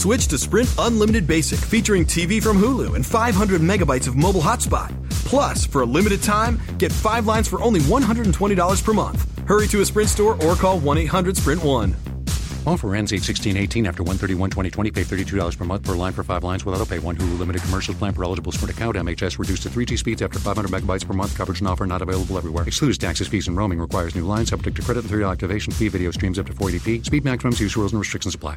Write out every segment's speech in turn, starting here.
Switch to Sprint Unlimited Basic featuring TV from Hulu and 500 megabytes of mobile hotspot. Plus, for a limited time, get five lines for only $120 per month. Hurry to a Sprint store or call 1 800 Sprint 1. Offer ends 8 16 18 after 131 2020. Pay $32 per month per line for five lines without a pay. One Hulu limited commercial plan for eligible Sprint account. MHS reduced to 3G speeds after 500 megabytes per month. Coverage and offer not available everywhere. Excludes taxes, fees, and roaming. Requires new lines. Subject to credit and 3 activation fee. Video streams up to 480p. Speed maximums. Use rules and restrictions apply.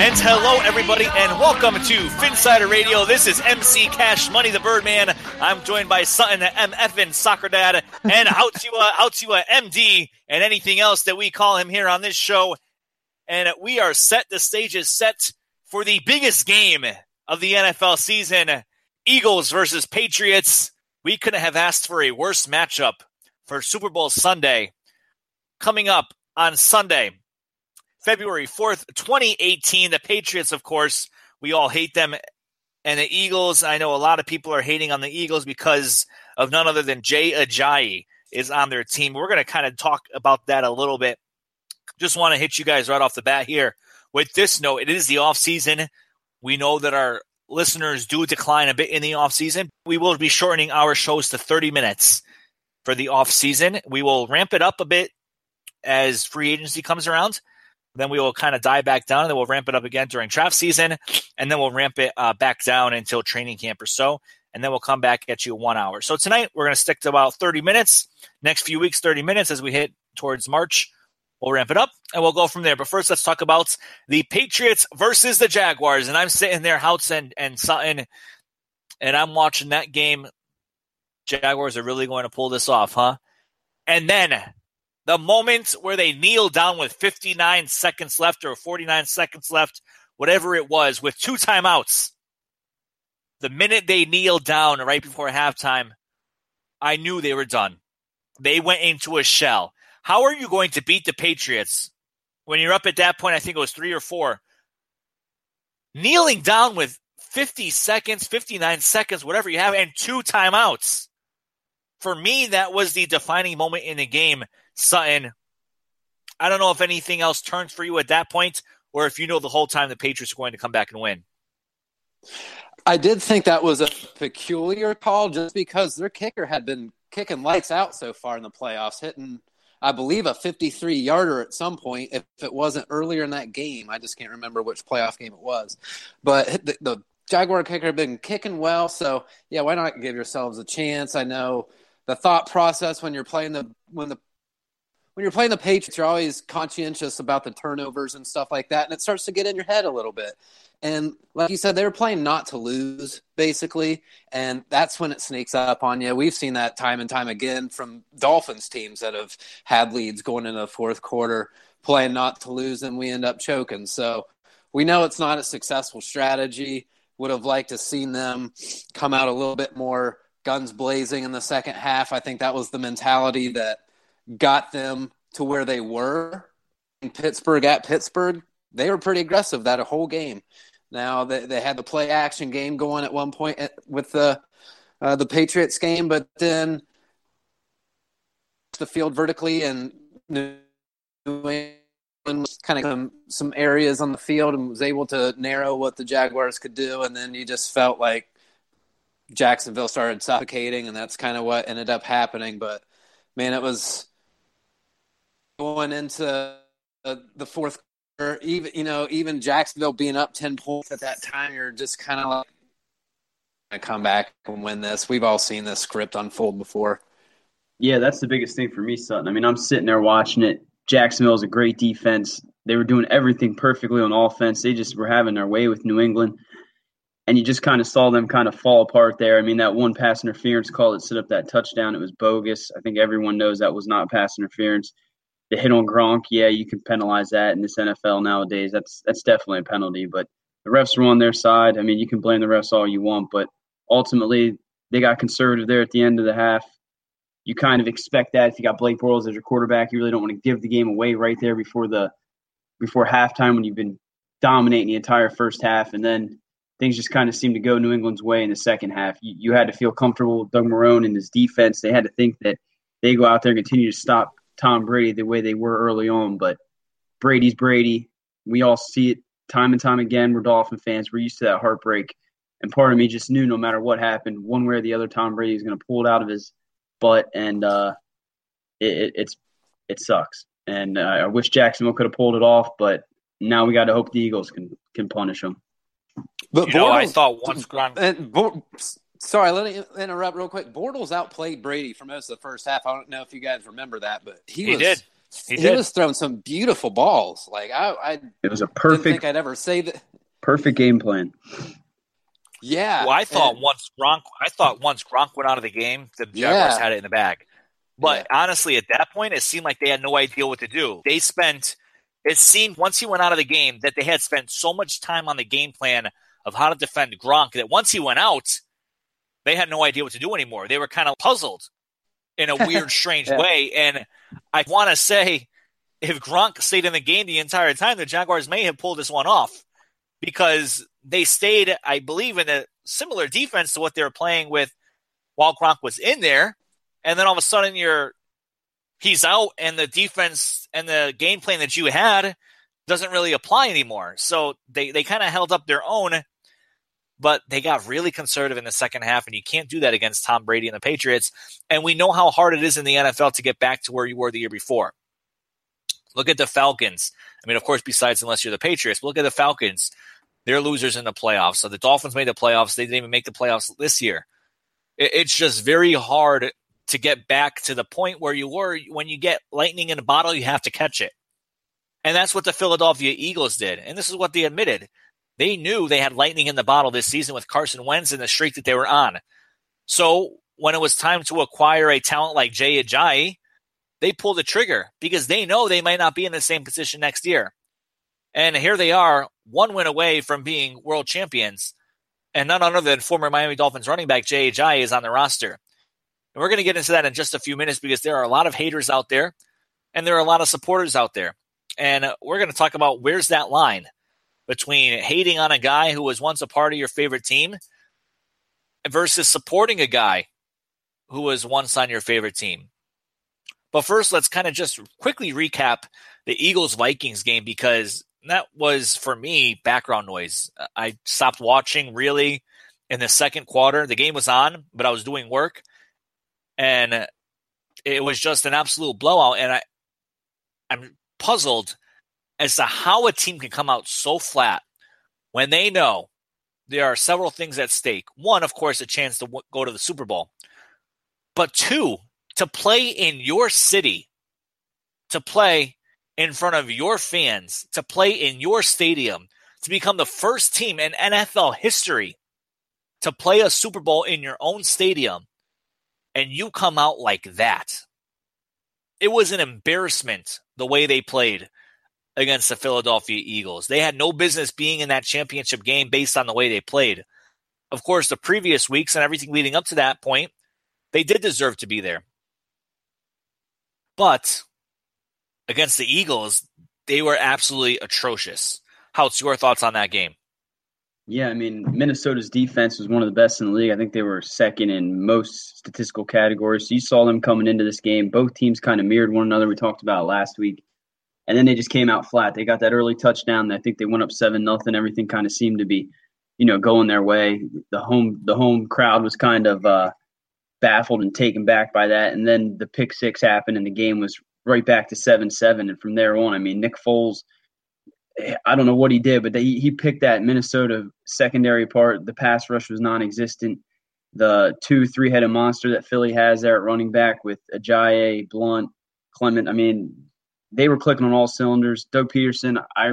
And hello, everybody, and welcome to Phinsider Radio. This is MC Cash Money, the Birdman. I'm joined by Sutton, the MFN Soccer Dad, and Outsua, Outsua MD, and anything else that we call him here on this show. And we are set. The stage is set for the biggest game of the NFL season Eagles versus Patriots. We couldn't have asked for a worse matchup for Super Bowl Sunday. Coming up on Sunday, February 4th, 2018. The Patriots, of course, we all hate them. And the Eagles, I know a lot of people are hating on the Eagles because of none other than Jay Ajayi is on their team. We're going to kind of talk about that a little bit. Just want to hit you guys right off the bat here with this note. It is the off season. We know that our listeners do decline a bit in the off season. We will be shortening our shows to 30 minutes for the off season. We will ramp it up a bit as free agency comes around. Then we will kind of die back down, and then we'll ramp it up again during draft season, and then we'll ramp it uh, back down until training camp or so, and then we'll come back at you one hour. So tonight we're going to stick to about 30 minutes. Next few weeks, 30 minutes as we hit towards March. We'll ramp it up and we'll go from there. But first, let's talk about the Patriots versus the Jaguars. And I'm sitting there, Houts and, and Sutton, and I'm watching that game. Jaguars are really going to pull this off, huh? And then the moment where they kneel down with 59 seconds left or 49 seconds left, whatever it was, with two timeouts. The minute they kneeled down right before halftime, I knew they were done. They went into a shell. How are you going to beat the Patriots when you're up at that point? I think it was three or four. Kneeling down with 50 seconds, 59 seconds, whatever you have, and two timeouts. For me, that was the defining moment in the game, Sutton. I don't know if anything else turns for you at that point, or if you know the whole time the Patriots are going to come back and win. I did think that was a peculiar call just because their kicker had been kicking lights out so far in the playoffs, hitting I believe, a 53 yarder at some point. If it wasn't earlier in that game, I just can't remember which playoff game it was. But the, the Jaguar kicker had been kicking well. So, yeah, why not give yourselves a chance? I know the thought process when you're playing the, when the, when you're playing the Patriots, you're always conscientious about the turnovers and stuff like that, and it starts to get in your head a little bit. And like you said, they were playing not to lose, basically. And that's when it sneaks up on you. We've seen that time and time again from Dolphins teams that have had leads going into the fourth quarter, playing not to lose, and we end up choking. So we know it's not a successful strategy. Would have liked to seen them come out a little bit more guns blazing in the second half. I think that was the mentality that got them to where they were in Pittsburgh at Pittsburgh. They were pretty aggressive that whole game. Now they, they had the play action game going at one point with the uh, the Patriots game, but then the field vertically and New England kind of some areas on the field and was able to narrow what the Jaguars could do, and then you just felt like Jacksonville started suffocating, and that's kind of what ended up happening. But man, it was going into uh, the fourth or even you know even Jacksonville being up ten points at that time, you're just kind of like, "I come back and win this. We've all seen this script unfold before. Yeah, that's the biggest thing for me, Sutton. I mean, I'm sitting there watching it. Jacksonville is a great defense. They were doing everything perfectly on offense. They just were having their way with New England. And you just kind of saw them kind of fall apart there. I mean, that one pass interference call that set up that touchdown, it was bogus. I think everyone knows that was not pass interference the hit on Gronk, yeah, you can penalize that in this NFL nowadays. That's that's definitely a penalty. But the refs were on their side. I mean, you can blame the refs all you want, but ultimately they got conservative there at the end of the half. you kind of expect that if you got Blake Bortles as your quarterback, you really don't want to give the game away right there before the before halftime when you've been dominating the entire first half, and then things just kind of seemed to go New England's way in the second half. You, you had to feel comfortable with Doug Marrone and his defense. They had to think that they go out there and continue to stop Tom Brady the way they were early on, but Brady's Brady. We all see it time and time again. We're Dolphin fans. We're used to that heartbreak. And part of me just knew no matter what happened, one way or the other, Tom Brady is going to pull it out of his butt, and uh, it, it, it's it sucks. And uh, I wish Jacksonville could have pulled it off, but now we got to hope the Eagles can can punish them. But you know, I thought once Gronk. And Bo- sorry, let me interrupt real quick. Bortles outplayed Brady for most of the first half. I don't know if you guys remember that, but he, he was, did. He, he was throwing some beautiful balls. Like I, I it was a perfect. Didn't think I'd ever say that. Perfect game plan. Yeah. Well, I thought and, once Gronk, I thought once Gronk went out of the game, the Jaguars Yeah. had it in the bag. But Yeah. honestly, at that point, it seemed like they had no idea what to do. They spent. It seemed once he went out of the game that they had spent so much time on the game plan of how to defend Gronk that once he went out, they had no idea what to do anymore. They were kind of puzzled in a weird, strange Yeah. way. And I want to say, if Gronk stayed in the game the entire time, the Jaguars may have pulled this one off because they stayed, I believe, in a similar defense to what they were playing with while Gronk was in there. And then all of a sudden, you're he's out, and the defense and the game plan that you had doesn't really apply anymore. So they they kind of held up their own, but they got really conservative in the second half, and you can't do that against Tom Brady and the Patriots. And we know how hard it is in the NFL to get back to where you were the year before. Look at the Falcons. I mean, of course, besides unless you're the Patriots, look at the Falcons. They're losers in the playoffs. So the Dolphins made the playoffs. They didn't even make the playoffs this year. It's just very hard to get back to the point where you were when you get lightning in a bottle, you have to catch it. And that's what the Philadelphia Eagles did. And this is what they admitted. They knew they had lightning in the bottle this season with Carson Wentz and the streak that they were on. So when it was time to acquire a talent like Jay Ajayi, they pulled the trigger because they know they might not be in the same position next year. And here they are, one win away from being world champions. And none other than former Miami Dolphins running back Jay Ajayi is on the roster. And we're going to get into that in just a few minutes because there are a lot of haters out there and there are a lot of supporters out there. And we're going to talk about where's that line between hating on a guy who was once a part of your favorite team versus supporting a guy who was once on your favorite team. But first, let's kind of just quickly recap the Eagles Vikings game because that was, for me, background noise. I stopped watching really in the second quarter. The game was on, but I was doing work. And it was just an absolute blowout. And I, I'm puzzled as to how a team can come out so flat when they know there are several things at stake. One, of course, a chance to w- go to the Super Bowl, but two, to play in your city, to play in front of your fans, to play in your stadium, to become the first team in NFL history to play a Super Bowl in your own stadium, and you come out like that. It was an embarrassment the way they played against the Philadelphia Eagles. They had no business being in that championship game based on the way they played. Of course, the previous weeks and everything leading up to that point, they did deserve to be there. But against the Eagles, they were absolutely atrocious. How's your thoughts on that game? Yeah, I mean, Minnesota's defense was one of the best in the league. I think they were second in most statistical categories. So you saw them coming into this game. Both teams kind of mirrored one another. We talked about last week. And then they just came out flat. They got that early touchdown. I think they went up seven nothing. Everything kind of seemed to be, you know, going their way. The home the home crowd was kind of uh, baffled and taken back by that. And then the pick six happened, and the game was right back to seven seven. And from there on, I mean, Nick Foles I don't know what he did, but he, he picked that Minnesota secondary part. The pass rush was non-existent. The two three-headed monster that Philly has there at running back with Ajayi, Blount, Clement. I mean, they were clicking on all cylinders. Doug Pederson. I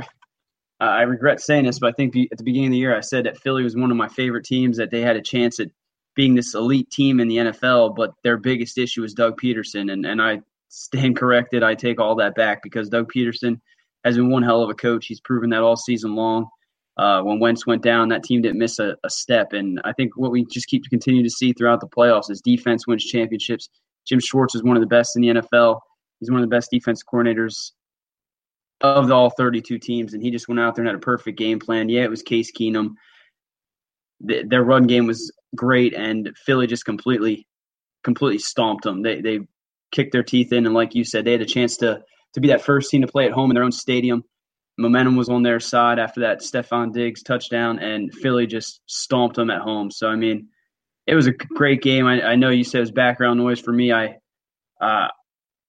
I regret saying this, but I think at the beginning of the year I said that Philly was one of my favorite teams. That they had a chance at being this elite team in the NFL, but their biggest issue is Doug Pederson, and and I stand corrected. I take all that back because Doug Pederson has been one hell of a coach. He's proven that all season long. Uh, when Wentz went down, that team didn't miss a, a, step. And I think what we just keep to continue to see throughout the playoffs is defense wins championships, Jim Schwartz is one of the best in the NFL. He's one of the best defense coordinators of the all 32 teams, and he just went out there and had a perfect game plan. Yeah, it was Case Keenum. The, their run game was great, and Philly just completely, completely stomped them. They they kicked their teeth in, and like you said, they had a chance to to be that first team to play at home in their own stadium. Momentum was on their side after that Stefon Diggs touchdown, and Philly just stomped them at home. So I mean, it was a great game. I, I know you said it was background noise for me. I uh,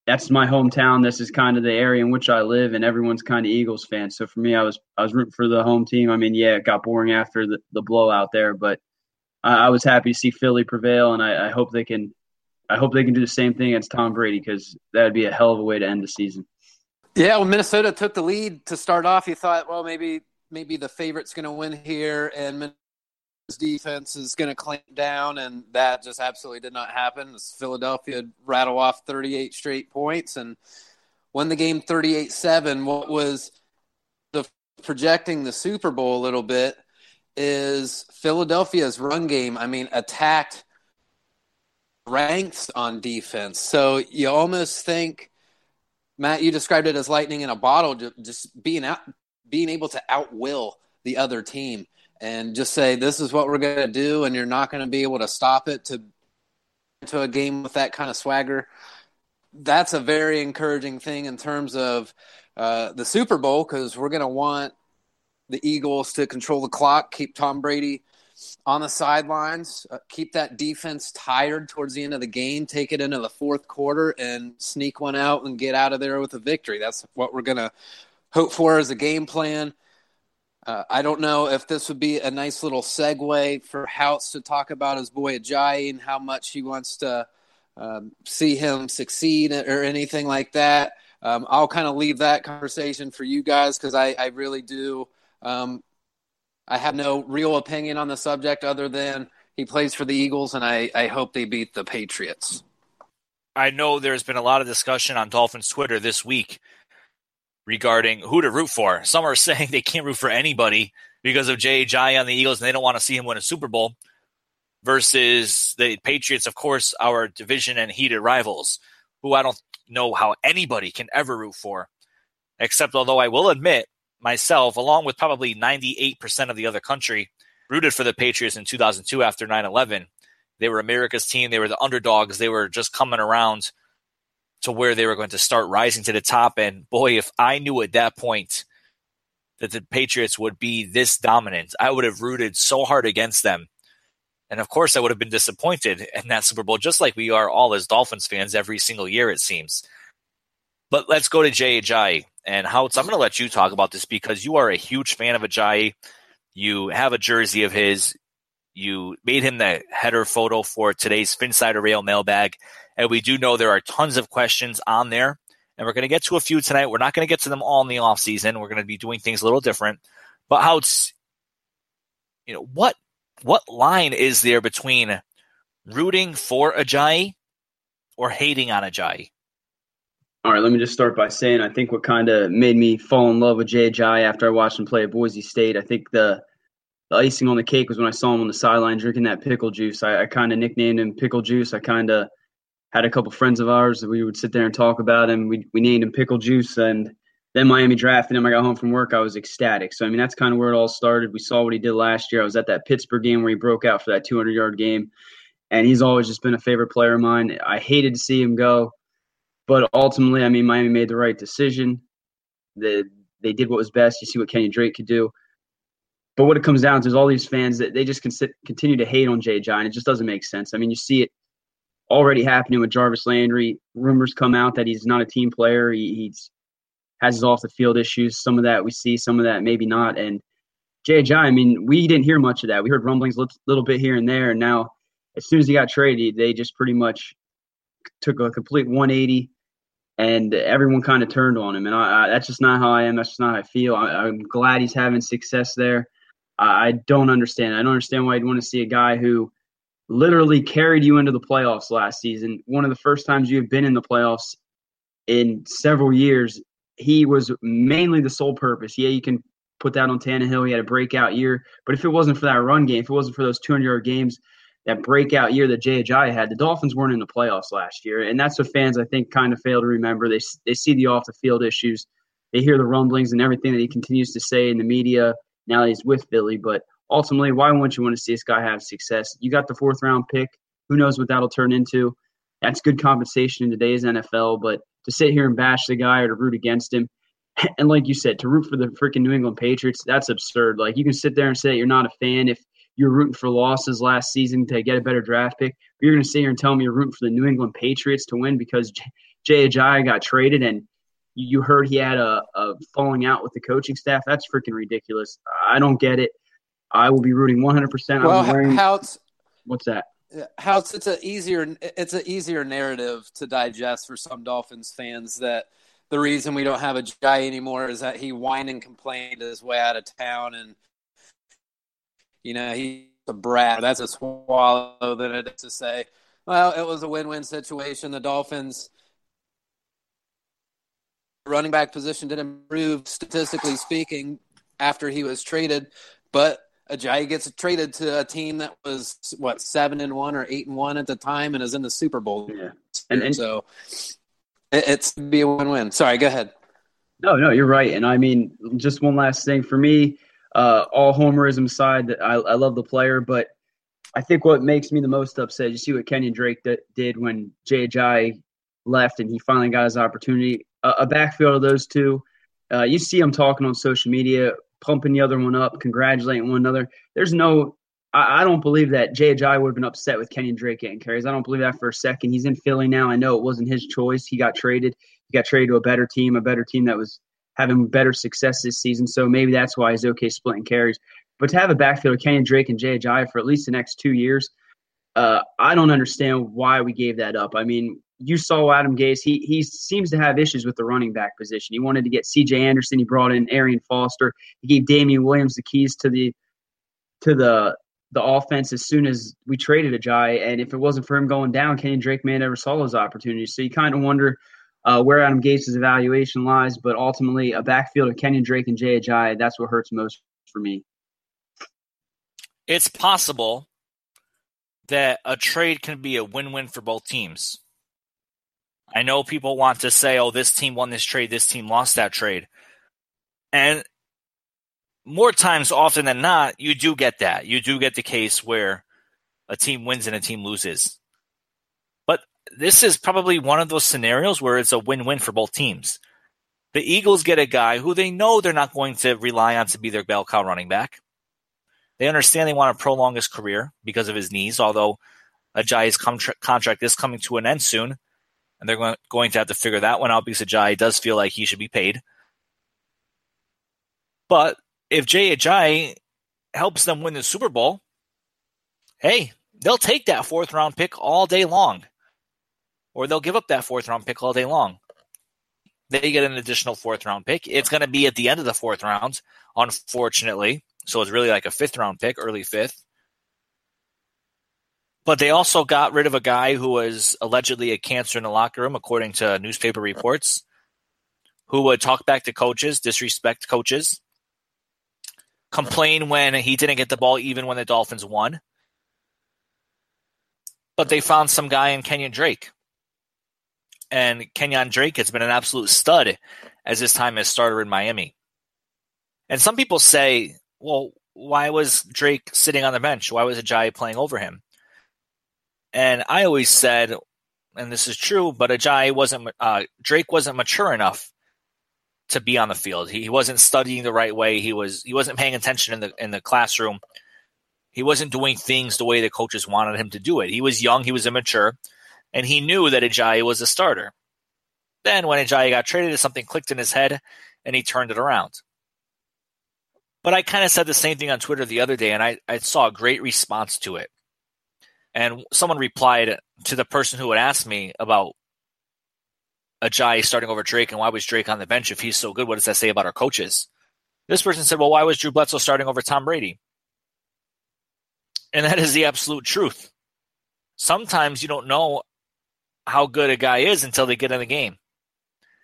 that's my hometown. This is kind of the area in which I live, and everyone's kind of Eagles fans. So for me, I was I was rooting for the home team. I mean, yeah, it got boring after the, the blowout there, but I, I was happy to see Philly prevail, and I, I hope they can I hope they can do the same thing against Tom Brady because that'd be a hell of a way to end the season. Yeah, when Minnesota took the lead to start off, you thought, well, maybe maybe the favorite's going to win here, and defense is going to clamp down, and that just absolutely did not happen. Philadelphia rattle off 38 straight points and won the game 38 7. What was the projecting the Super Bowl a little bit is Philadelphia's run game, I mean, attacked ranks on defense. So you almost think, Matt, you described it as lightning in a bottle, just being out, being able to outwill the other team and just say this is what we're going to do and you're not going to be able to stop it to to a game with that kind of swagger. That's a very encouraging thing in terms of uh, the super bowl because we're going to want the eagles to control the clock keep tom brady on the sidelines uh, keep that defense tired towards the end of the game take it into the fourth quarter and sneak one out and get out of there with a victory. That's what we're going to hope for as a game plan uh, I don't know if this would be a nice little segue for House to talk about his boy Ajayi and how much he wants to um, see him succeed or anything like that. Um, I'll kind of leave that conversation for you guys because I, I, really do. Um, I have no real opinion on the subject other than he plays for the Eagles, and I, I hope they beat the Patriots. I know there's been a lot of discussion on Dolphins Twitter this week regarding who to root for. Some are saying they can't root for anybody because of Jay Ajayi on the Eagles and they don't want to see him win a Super Bowl versus the Patriots, of course, our division and heated rivals, who I don't know how anybody can ever root for. Except, although I will admit, myself, along with probably 98% of the other country, rooted for the Patriots in 2002 after 9 11. They were America's team. They were the underdogs. They were just coming around to where they were going to start rising to the top. And boy, if I knew at that point that the Patriots would be this dominant, I would have rooted so hard against them. And of course, I would have been disappointed in that Super Bowl, just like we are all as Dolphins fans every single year, it seems. But let's go to Jay Ajayi. And Houts, I'm going to let you talk about this because you are a huge fan of Ajayi. You have a jersey of his. You made him the header photo for today's Phinsider Rail mailbag. And we do know there are tons of questions on there. And we're going to get to a few tonight. We're not going to get to them all in the off season. We're going to be doing things a little different. But how it's, you know, what what line is there between rooting for Ajayi or hating on Ajayi? All right, let me just start by saying I think what kind of made me fall in love with Jay Ajayi after I watched him play at Boise State. I think the the icing on the cake was when I saw him on the sideline drinking that pickle juice. I, I kind of nicknamed him Pickle Juice. I kind of had a couple friends of ours that we would sit there and talk about him. We we named him Pickle Juice, and then Miami drafted him. I got home from work, I was ecstatic. So I mean, that's kind of where it all started. We saw what he did last year. I was at that Pittsburgh game where he broke out for that 200 yard game, and he's always just been a favorite player of mine. I hated to see him go, but ultimately, I mean, Miami made the right decision. The they did what was best. You see what Kenny Drake could do. But what it comes down to is all these fans that they just continue to hate on Jay John. It just doesn't make sense. I mean, you see it already happening with Jarvis Landry. Rumors come out that he's not a team player. He, he's has his off the field issues. Some of that we see, some of that maybe not. And Jay I mean, we didn't hear much of that. We heard rumblings a little bit here and there. And now, as soon as he got traded, they just pretty much took a complete 180 and everyone kind of turned on him. And I, I, that's just not how I am. That's just not how I feel. I, am glad he's having success there. I, don't understand. I don't understand why you'd want to see a guy who literally carried you into the playoffs last season. One of the first times you have been in the playoffs in several years. He was mainly the sole purpose. Yeah, you can put that on Tannehill. He had a breakout year, but if it wasn't for that run game, if it wasn't for those 200 yard games that breakout year that Jay Ajayi had, the Dolphins weren't in the playoffs last year, and that's what fans I think kind of fail to remember. They they see the off the field issues, they hear the rumblings and everything that he continues to say in the media now he's with Philly, but ultimately, why wouldn't you want to see this guy have success? You got the fourth round pick. Who knows what that'll turn into? That's good compensation in today's NFL, but to sit here and bash the guy or to root against him, and like you said, to root for the freaking New England Patriots, that's absurd. Like you can sit there and say you're not a fan if you're rooting for losses last season to get a better draft pick. But you're going to sit here and tell me you're rooting for the New England Patriots to win because Jay Ajayi got traded and you heard he had a, a falling out with the coaching staff. That's freaking ridiculous. I don't get it. I will be rooting 100%. Well, wearing, how it's what's that? How it's, it's a easier it's an easier narrative to digest for some Dolphins fans that the reason we don't have a guy anymore is that he whined and complained his way out of town and you know he's a brat. That's a swallow than it is to say, well, it was a win-win situation. The Dolphins running back position did improve statistically speaking after he was traded, but Ajayi gets traded to a team that was what seven and one or eight and one at the time and is in the Super Bowl. Yeah, and, and so it, it's be a win-win. Sorry, go ahead. No, no, you're right. And I mean, just one last thing for me. Uh, all homerism aside, I, I love the player, but I think what makes me the most upset, you see what Kenyan Drake d- did when Jay Ajayi left and he finally got his opportunity. A backfield of those two, uh, you see them talking on social media pumping the other one up, congratulating one another. There's no, I, I don't believe that Jay would have been upset with Kenyan Drake getting carries. I don't believe that for a second. He's in Philly now. I know it wasn't his choice. He got traded. He got traded to a better team, a better team that was having better success this season. So maybe that's why he's okay splitting carries. But to have a backfield of Kenyan Drake and Jay for at least the next two years, uh, I don't understand why we gave that up. I mean, you saw Adam Gase. He he seems to have issues with the running back position. He wanted to get C.J. Anderson. He brought in Arian Foster. He gave Damien Williams the keys to the to the the offense as soon as we traded Ajayi. And if it wasn't for him going down, Kenny Drake may never saw those opportunities. So you kind of wonder uh, where Adam Gase's evaluation lies. But ultimately, a backfield of Kenyan Drake and Jay Ajayi, that's what hurts most for me. It's possible that a trade can be a win-win for both teams. I know people want to say, oh, this team won this trade, this team lost that trade. And more times often than not, you do get that. You do get the case where a team wins and a team loses. But this is probably one of those scenarios where it's a win win for both teams. The Eagles get a guy who they know they're not going to rely on to be their bell cow running back. They understand they want to prolong his career because of his knees, although Ajayi's contra- contract is coming to an end soon and they're going, to have to figure that one out because Ajayi does feel like he should be paid. But if Jay Ajayi helps them win the Super Bowl, hey, they'll take that fourth round pick all day long. Or they'll give up that fourth round pick all day long. They get an additional fourth round pick. It's going to be at the end of the fourth round, unfortunately. So it's really like a fifth round pick, early fifth. But they also got rid of a guy who was allegedly a cancer in the locker room, according to newspaper reports, who would talk back to coaches, disrespect coaches, complain when he didn't get the ball even when the Dolphins won. But they found some guy in Kenyan Drake. And Kenyan Drake has been an absolute stud as his time as starter in Miami. And some people say, well, why was Drake sitting on the bench? Why was Ajayi playing over him? And I always said, and this is true, but Ajayi wasn't uh, Drake wasn't mature enough to be on the field. He, he wasn't studying the right way. He was he wasn't paying attention in the in the classroom. He wasn't doing things the way the coaches wanted him to do it. He was young, he was immature, and he knew that Ajayi was a starter. Then when Ajayi got traded, something clicked in his head and he turned it around. But I kind of said the same thing on Twitter the other day, and I, I saw a great response to it. And someone replied to the person who had asked me about Ajayi starting over Drake and why was Drake on the bench if he's so good? What does that say about our coaches? This person said, well, why was Drew Bledsoe starting over Tom Brady? And that is the absolute truth. Sometimes you don't know how good a guy is until they get in the game.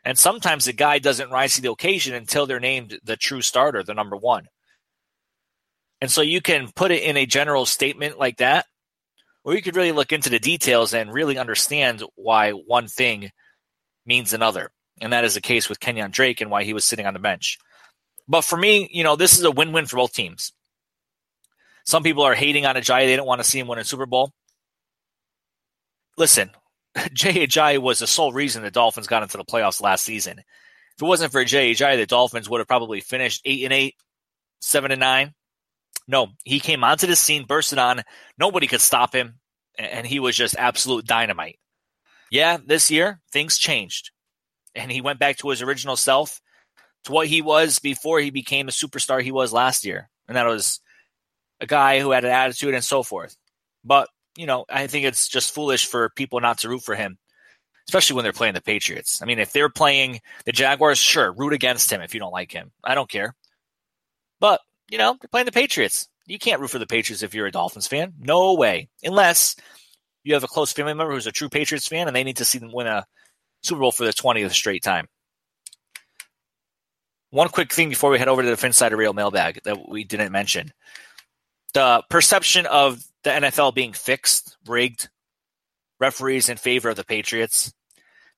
And sometimes the guy doesn't rise to the occasion until they're named the true starter, the number one. And so you can put it in a general statement like that, where you could really look into the details and really understand why one thing means another. And that is the case with Kenyan Drake and why he was sitting on the bench. But for me, you know, this is a win win for both teams. Some people are hating on Ajayi. They don't want to see him win a Super Bowl. Listen, Jay Ajayi was the sole reason the Dolphins got into the playoffs last season. If it wasn't for Jay Ajayi, the Dolphins would have probably finished eight and eight, seven and nine. No, he came onto the scene, bursted on. Nobody could stop him, and he was just absolute dynamite. Yeah, this year things changed, and he went back to his original self, to what he was before he became a superstar he was last year, and that was a guy who had an attitude and so forth. But you know, I think it's just foolish for people not to root for him, especially when they're playing the Patriots. I mean, if they're playing the Jaguars, sure, root against him if you don't like him. I don't care. But, you know, they're playing the Patriots. You can't root for the Patriots if you're a Dolphins fan. No way. Unless you have a close family member who's a true Patriots fan and they need to see them win a Super Bowl for the 20th straight time. One quick thing before we head over to the Phinsider Real mailbag that we didn't mention. The perception of the NFL being fixed, rigged, referees in favor of the Patriots.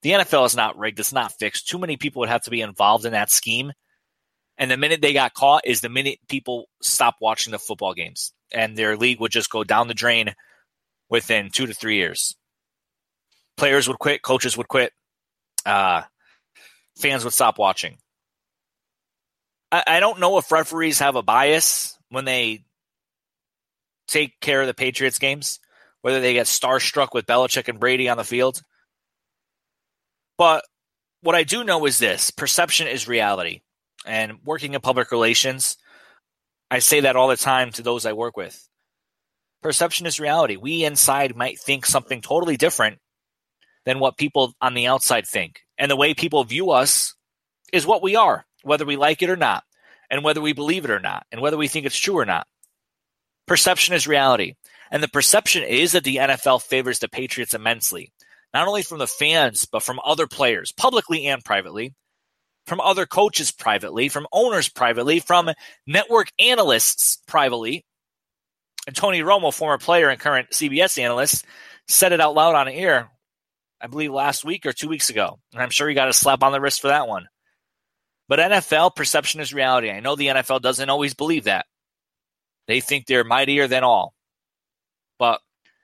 The NFL is not rigged. It's not fixed. Too many people would have to be involved in that scheme. And the minute they got caught is the minute people stop watching the football games and their league would just go down the drain within two to three years. Players would quit, coaches would quit, uh, fans would stop watching. I, I don't know if referees have a bias when they take care of the Patriots games, whether they get starstruck with Belichick and Brady on the field. But what I do know is this perception is reality. And working in public relations, I say that all the time to those I work with. Perception is reality. We inside might think something totally different than what people on the outside think. And the way people view us is what we are, whether we like it or not, and whether we believe it or not, and whether we think it's true or not. Perception is reality. And the perception is that the NFL favors the Patriots immensely, not only from the fans, but from other players, publicly and privately, from other coaches privately, from owners privately, from network analysts privately. And Tony Romo, former player and current CBS analyst, said it out loud on air, I believe last week or two weeks ago. And I'm sure he got a slap on the wrist for that one. But NFL perception is reality. I know the NFL doesn't always believe that. They think they're mightier than all. But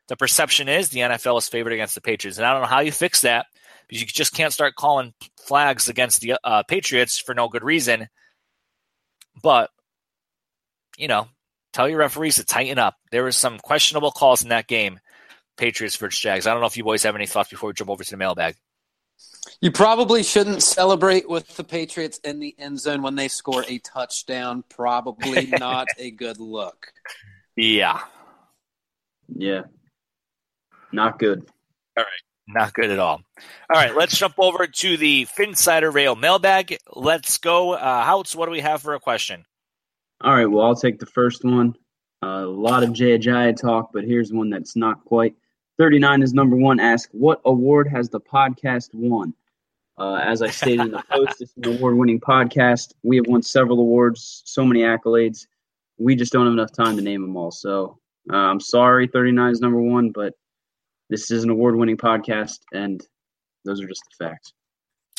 the perception is the NFL is favored against the Patriots. And I don't know how you fix that you just can't start calling flags against the uh, Patriots for no good reason. But, you know, tell your referees to tighten up. There was some questionable calls in that game, Patriots versus Jags. I don't know if you boys have any thoughts before we jump over to the mailbag. You probably shouldn't celebrate with the Patriots in the end zone when they score a touchdown. Probably not a good look. Yeah. Yeah. Not good. All right. Not good at all. All right, let's jump over to the Phinsider Rail mailbag. Let's go. Uh, Houts, what do we have for a question? All right, well, I'll take the first one. Uh, a lot of Jay talk, but here's one that's not quite. 39 is number one. Ask, what award has the podcast won? Uh, as I stated in the post, it's an award winning podcast. We have won several awards, so many accolades. We just don't have enough time to name them all. So uh, I'm sorry, 39 is number one, but this is an award winning podcast, and those are just the facts.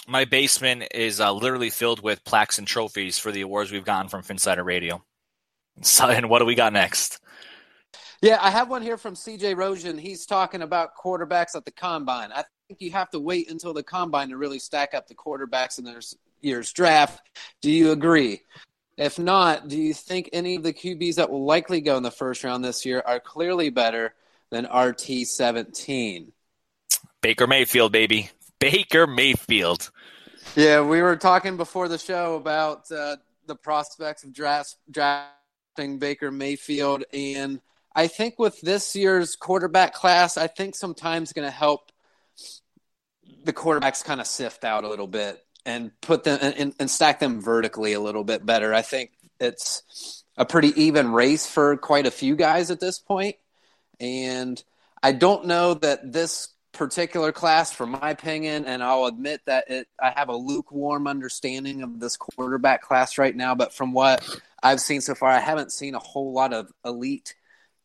My basement is uh, literally filled with plaques and trophies for the awards we've gotten from Phinsider Radio. So, and what do we got next? Yeah, I have one here from CJ Rosen. He's talking about quarterbacks at the combine. I think you have to wait until the combine to really stack up the quarterbacks in this year's draft. Do you agree? If not, do you think any of the QBs that will likely go in the first round this year are clearly better than RT 17? Baker Mayfield, baby. Baker Mayfield. Yeah, we were talking before the show about uh, the prospects of draft, drafting Baker Mayfield. And I think with this year's quarterback class, I think sometimes going to help the quarterbacks kind of sift out a little bit and put them and, and stack them vertically a little bit better. I think it's a pretty even race for quite a few guys at this point. And I don't know that this particular class, from my opinion, and I'll admit that it, I have a lukewarm understanding of this quarterback class right now. But from what I've seen so far, I haven't seen a whole lot of elite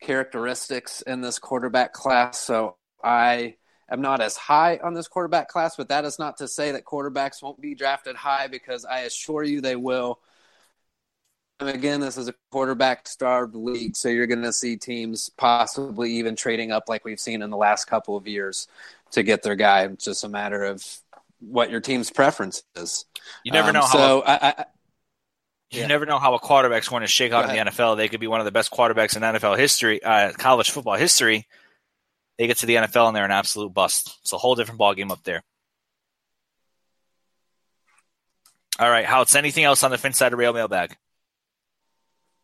characteristics in this quarterback class. So I am not as high on this quarterback class, but that is not to say that quarterbacks won't be drafted high because I assure you they will. Again, this is a quarterback starved league, so you're going to see teams possibly even trading up like we've seen in the last couple of years to get their guy. It's just a matter of what your team's preference is. You never Um, know how. So a, I, I, you yeah. never know how a quarterback's going to shake out in the NFL. They could be one of the best quarterbacks in NFL history, uh, college football history. They get to the NFL and they're an absolute bust. It's a whole different ballgame up there. All right, Houts. Anything else on the Finside Rail mailbag?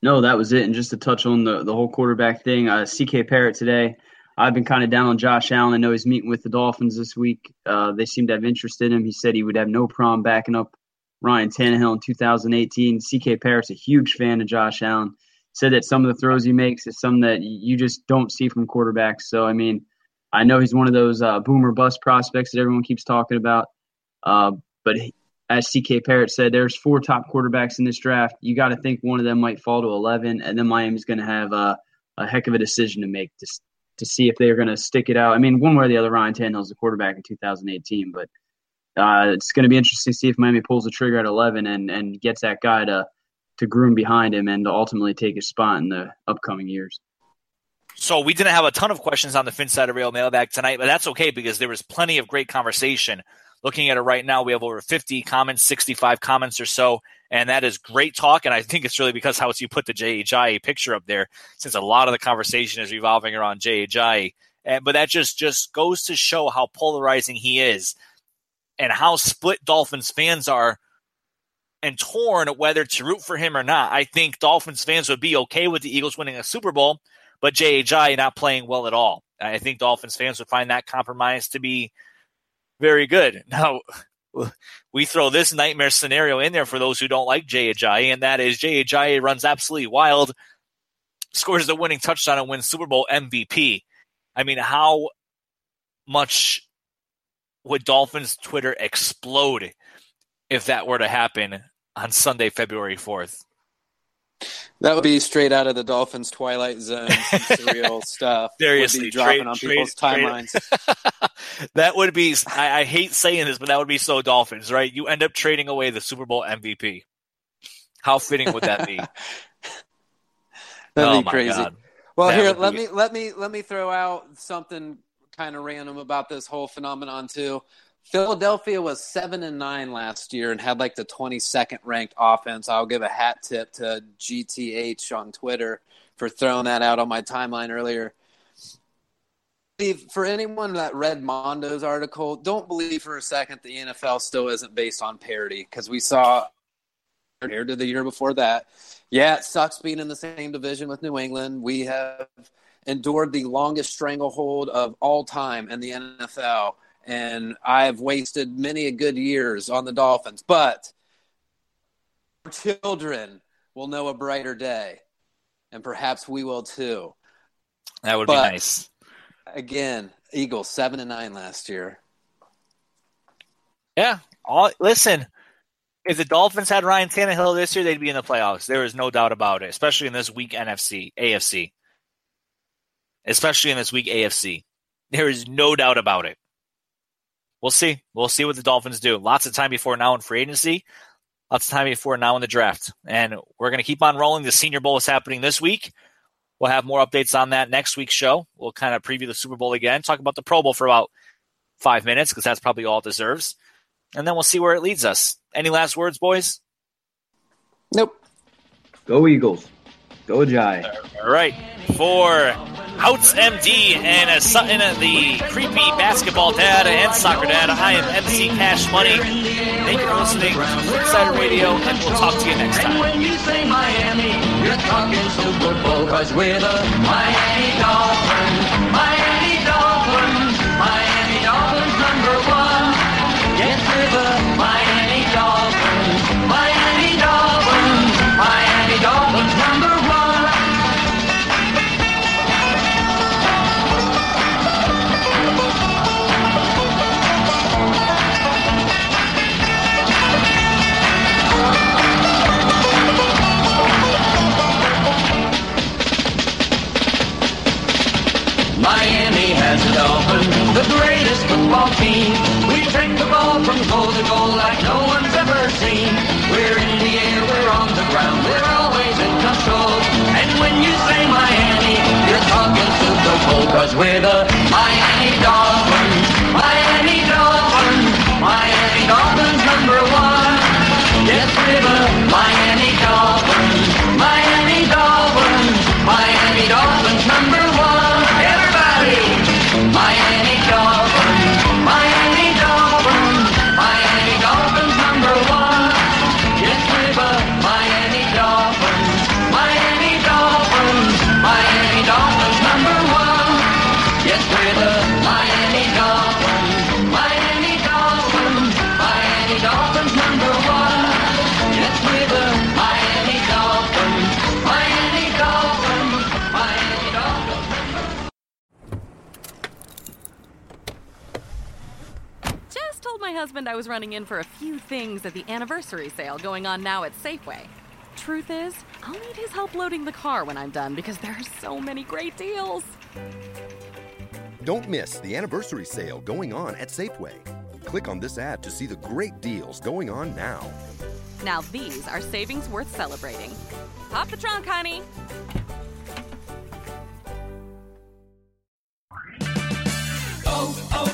No, that was it. And just to touch on the, the whole quarterback thing, uh, CK Parrott today, I've been kind of down on Josh Allen. I know he's meeting with the Dolphins this week. Uh, they seem to have interest in him. He said he would have no problem backing up Ryan Tannehill in 2018. CK Parrott's a huge fan of Josh Allen. Said that some of the throws he makes is some that you just don't see from quarterbacks. So, I mean, I know he's one of those uh, boomer bust prospects that everyone keeps talking about. Uh, but as CK Parrott said, there's four top quarterbacks in this draft. You got to think one of them might fall to 11, and then Miami's going to have a, a heck of a decision to make to, to see if they're going to stick it out. I mean, one way or the other, Ryan Tannehill's the quarterback in 2018, but uh, it's going to be interesting to see if Miami pulls the trigger at 11 and, and gets that guy to, to groom behind him and to ultimately take his spot in the upcoming years. So we didn't have a ton of questions on the Fin Side of Rail mailbag tonight, but that's okay because there was plenty of great conversation. Looking at it right now, we have over 50 comments, 65 comments or so, and that is great talk. And I think it's really because how you put the Ajayi picture up there, since a lot of the conversation is revolving around Ajayi. And, but that just just goes to show how polarizing he is, and how split Dolphins fans are, and torn whether to root for him or not. I think Dolphins fans would be okay with the Eagles winning a Super Bowl, but Ajayi not playing well at all. I think Dolphins fans would find that compromise to be very good. Now, we throw this nightmare scenario in there for those who don't like Ajayi, and that is Ajayi runs absolutely wild, scores the winning touchdown, and wins Super Bowl MVP. I mean, how much would Dolphins Twitter explode if that were to happen on Sunday, February 4th? That would be straight out of the Dolphins' Twilight Zone, some surreal stuff. Seriously, dropping trade- on trade- people's timelines. that would be, I, I hate saying this, but that would be so Dolphins, right? You end up trading away the Super Bowl MVP. How fitting would that be? Oh That'd oh be crazy. God. Well, That here let me let me let me throw out something kind of random about this whole phenomenon too. Philadelphia was seven and nine last year and had like the twenty second ranked offense. I'll give a hat tip to GTH on Twitter for throwing that out on my timeline earlier. For anyone that read Mondo's article, don't believe for a second the NFL still isn't based on parity because we saw compared to the year before that. Yeah, it sucks being in the same division with New England. We have endured the longest stranglehold of all time in the NFL, and I've wasted many a good years on the Dolphins. But our children will know a brighter day, and perhaps we will too. That would But- be nice. Again, Eagles seven and nine last year. Yeah. All, listen, if the Dolphins had Ryan Tannehill this year, they'd be in the playoffs. There is no doubt about it, especially in this weak NFC, AFC. Especially in this weak AFC. There is no doubt about it. We'll see. We'll see what the Dolphins do. Lots of time before now in free agency. Lots of time before now in the draft. And we're going to keep on rolling. The Senior Bowl is happening this week. We'll have more updates on that next week's show. We'll kind of preview the Super Bowl again, talk about the Pro Bowl for about five minutes because that's probably all it deserves. And then we'll see where it leads us. Any last words, boys? Nope. Go Eagles. Go Jai. All right. For Houts MD and uh, Sutton, the creepy basketball dad and soccer dad, I am MC Cash Money. Thank you for listening to Phinsider Radio, and we'll talk to you next And time. when you say Miami, you're talking Super Bowl, cause we're the Miami Dolphins. We're the told my husband I was running in for a few things at the anniversary sale going on now at Safeway. Truth is, I'll need his help loading the car when I'm done because there are so many great deals. Don't miss the anniversary sale going on at Safeway. Click on this ad to see the great deals going on now. Now these are savings worth celebrating. Pop the trunk, honey. Oh, oh,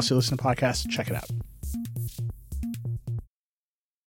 else you listen to podcasts. Check it out.